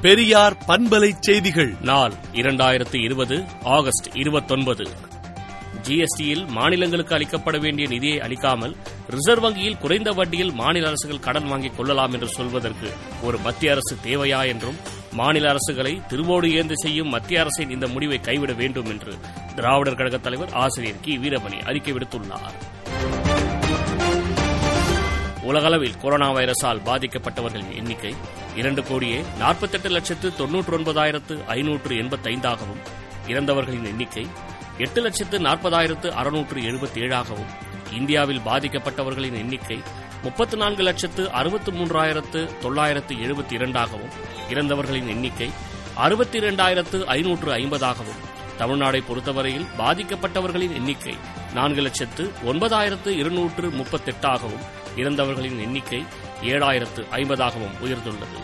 பெரியார் பண்பலை செய்திகள். நாள் இரண்டாயிரத்து இருபது ஆகஸ்ட் இருபத்தொன்பது. ஜிஎஸ்டியில் மாநிலங்களுக்கு அளிக்கப்பட வேண்டிய நிதியை அளிக்காமல் ரிசர்வ் வங்கியில் குறைந்த வட்டியில் மாநில அரசுகள் கடன் வாங்கிக் கொள்ளலாம் என்று சொல்வதற்கு ஒரு மத்திய அரசு தேவையா என்றும் மாநில அரசுகளை திருவோடு ஏந்து செய்யும் மத்திய அரசின் இந்த முடிவை கைவிட வேண்டும் என்று திராவிடர் கழக தலைவர் ஆசிரியர் கி. வீரமணி அறிக்கை விடுத்துள்ளார். உலகளவில் கொரோனா வைரஸால் பாதிக்கப்பட்டவர்களின் எண்ணிக்கை இரண்டு கோடியே நாற்பத்தெட்டு லட்சத்து தொன்னூற்று ஒன்பதாயிரத்து ஐநூற்று எண்பத்தைந்தாகவும் இறந்தவர்களின் எண்ணிக்கை எட்டு லட்சத்து நாற்பதாயிரத்து அறுநூற்று எழுபத்தி ஏழாகவும் இந்தியாவில் பாதிக்கப்பட்டவர்களின் எண்ணிக்கை முப்பத்து நான்கு லட்சத்து அறுபத்து மூன்றாயிரத்து தொள்ளாயிரத்து எழுபத்தி இரண்டாகவும் இறந்தவர்களின் எண்ணிக்கை அறுபத்தி இரண்டாயிரத்து ஐநூற்று ஐம்பதாகவும் தமிழ்நாடை பொறுத்தவரையில் பாதிக்கப்பட்டவர்களின் எண்ணிக்கை நான்கு லட்சத்து ஒன்பதாயிரத்து இருநூற்று முப்பத்தெட்டாகவும் இறந்தவர்களின் எண்ணிக்கை ஏழாயிரத்து ஐம்பதாகவும் உயர்ந்துள்ளது.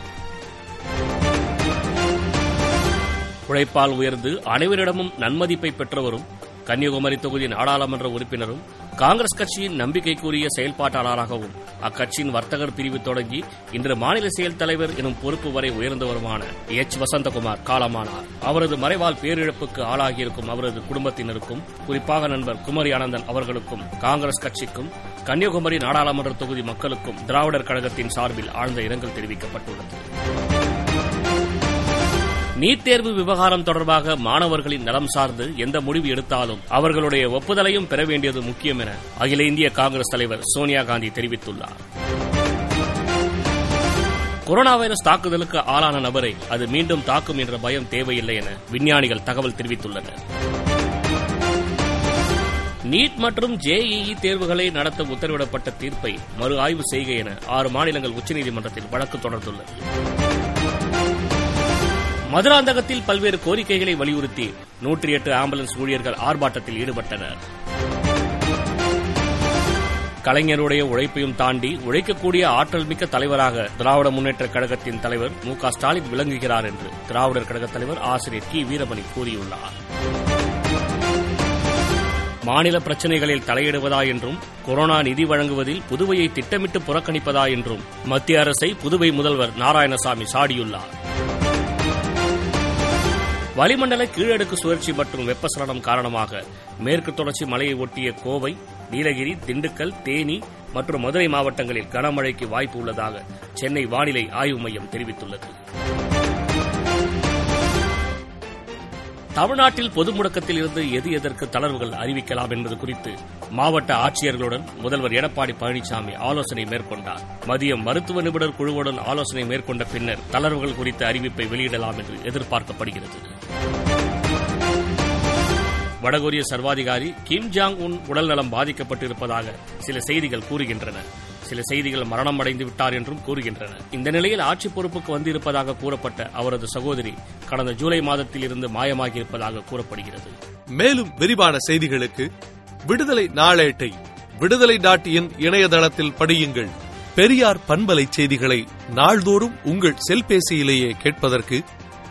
உழைப்பால் உயர்ந்து அனைவரிடமும் நன்மதிப்பை பெற்றவரும் கன்னியாகுமரி தொகுதி நாடாளுமன்ற உறுப்பினரும் காங்கிரஸ் கட்சியின் நம்பிக்கைக்குரிய செயல்பாட்டாளராகவும் அக்கட்சியின் வர்த்தகர் பிரிவு தொடங்கி இன்று மாநில செயல் தலைவர் எனும் பொறுப்பு வரை உயர்ந்தவருமான எச். வசந்தகுமார் காலமானார். அவரது மறைவால் பேரிழப்புக்கு ஆளாகியிருக்கும் அவரது குடும்பத்தினருக்கும் குறிப்பாக நண்பர் குமரி ஆனந்தன் அவர்களுக்கும் காங்கிரஸ் கட்சிக்கும் கன்னியாகுமரி நாடாளுமன்ற தொகுதி மக்களுக்கும் திராவிடர் கழகத்தின் சார்பில் ஆழ்ந்த இரங்கல் தெரிவிக்கப்பட்டுள்ளது. நீட் தேர்வு விவகாரம் தொடர்பாக மாணவர்களின் நலம் சார்ந்து எந்த முடிவு எடுத்தாலும் அவர்களுடைய ஒப்புதலையும் பெற வேண்டியது முக்கியம் என அகில இந்திய காங்கிரஸ் தலைவர் சோனியா காந்தி தெரிவித்துள்ளார். கொரோனா வைரஸ் தாக்குதலுக்கு ஆளான நபரை அது மீண்டும் தாக்கும் என்ற பயம் தேவையில்லை என விஞ்ஞானிகள் தகவல் தெரிவித்துள்ளனர். நீட் மற்றும் ஜேஇஇ தேர்வுகளை நடத்த உத்தரவிடப்பட்ட தீர்ப்பை மறு ஆய்வு செய்க என ஆறு மாநிலங்கள் உச்சநீதிமன்றத்தில் வழக்கு தொடர்ந்துள்ளது. மதுராந்தகத்தில் பல்வேறு கோரிக்கைகளை வலியுறுத்தி நூற்றி எட்டு ஆம்புலன்ஸ் ஊழியர்கள் ஆர்ப்பாட்டத்தில் ஈடுபட்டனர். கலைஞருடைய உழைப்பையும் தாண்டி உழைக்கக்கூடிய ஆற்றல் மிக்க தலைவராக திராவிட முன்னேற்ற கழகத்தின் தலைவர் மு க ஸ்டாலின் விளங்குகிறார் என்று திராவிடர் கழகத் தலைவர் ஆசிரியர் கி. வீரமணி கூறியுள்ளார். மாநில பிரச்சினைகளில் தலையிடுவதா என்றும் கொரோனா நிதி வழங்குவதில் புதுவையை திட்டமிட்டு புறக்கணிப்பதா என்றும் மத்திய அரசை புதுவை முதல்வர் நாராயணசாமி சாடியுள்ளார். வளிமண்டல கீழடுக்கு சுழற்சி மற்றும் வெப்பசலனம் காரணமாக மேற்கு தொடர்ச்சி மலையை ஒட்டிய கோவை நீலகிரி திண்டுக்கல் தேனி மற்றும் மதுரை மாவட்டங்களில் கனமழைக்கு வாய்ப்பு உள்ளதாக சென்னை வானிலை ஆய்வு மையம் தெரிவித்துள்ளது. தமிழ்நாட்டில் பொது முடக்கத்தில் இருந்து எது எதற்கு தளர்வுகள் அறிவிக்கலாம் என்பது குறித்து மாவட்ட ஆட்சியர்களுடன் முதல்வர் எடப்பாடி பழனிசாமி ஆலோசனை மேற்கொண்டார். மதியம் மருத்துவ நிபுணர் குழுவுடன் ஆலோசனை மேற்கொண்ட பின்னர் தளர்வுகள் குறித்த அறிவிப்பை வெளியிடலாம் என்று எதிர்பார்க்கப்படுகிறது. வடகொரிய சர்வாதிகாரி கிம் ஜாங் உன் உடல்நலம் பாதிக்கப்பட்டிருப்பதாக சில செய்திகள் கூறுகின்றன. சில செய்திகள் மரணம் அடைந்து விட்டார் என்றும் கூறுகின்றன. இந்த நிலையில் ஆட்சி பொறுப்புக்கு வந்திருப்பதாக கூறப்பட்ட அவரது சகோதரி கடந்த ஜூலை மாதத்தில் இருந்து மாயமாகியிருப்பதாக கூறப்படுகிறது. மேலும் விரிவான செய்திகளுக்கு விடுதலை நாளேட்டை விடுதலை டாட் இன் இணையதளத்தில் படியுங்கள். பெரியார் பண்பலை செய்திகளை நாள்தோறும் உங்கள் செல்பேசியிலேயே கேட்பதற்கு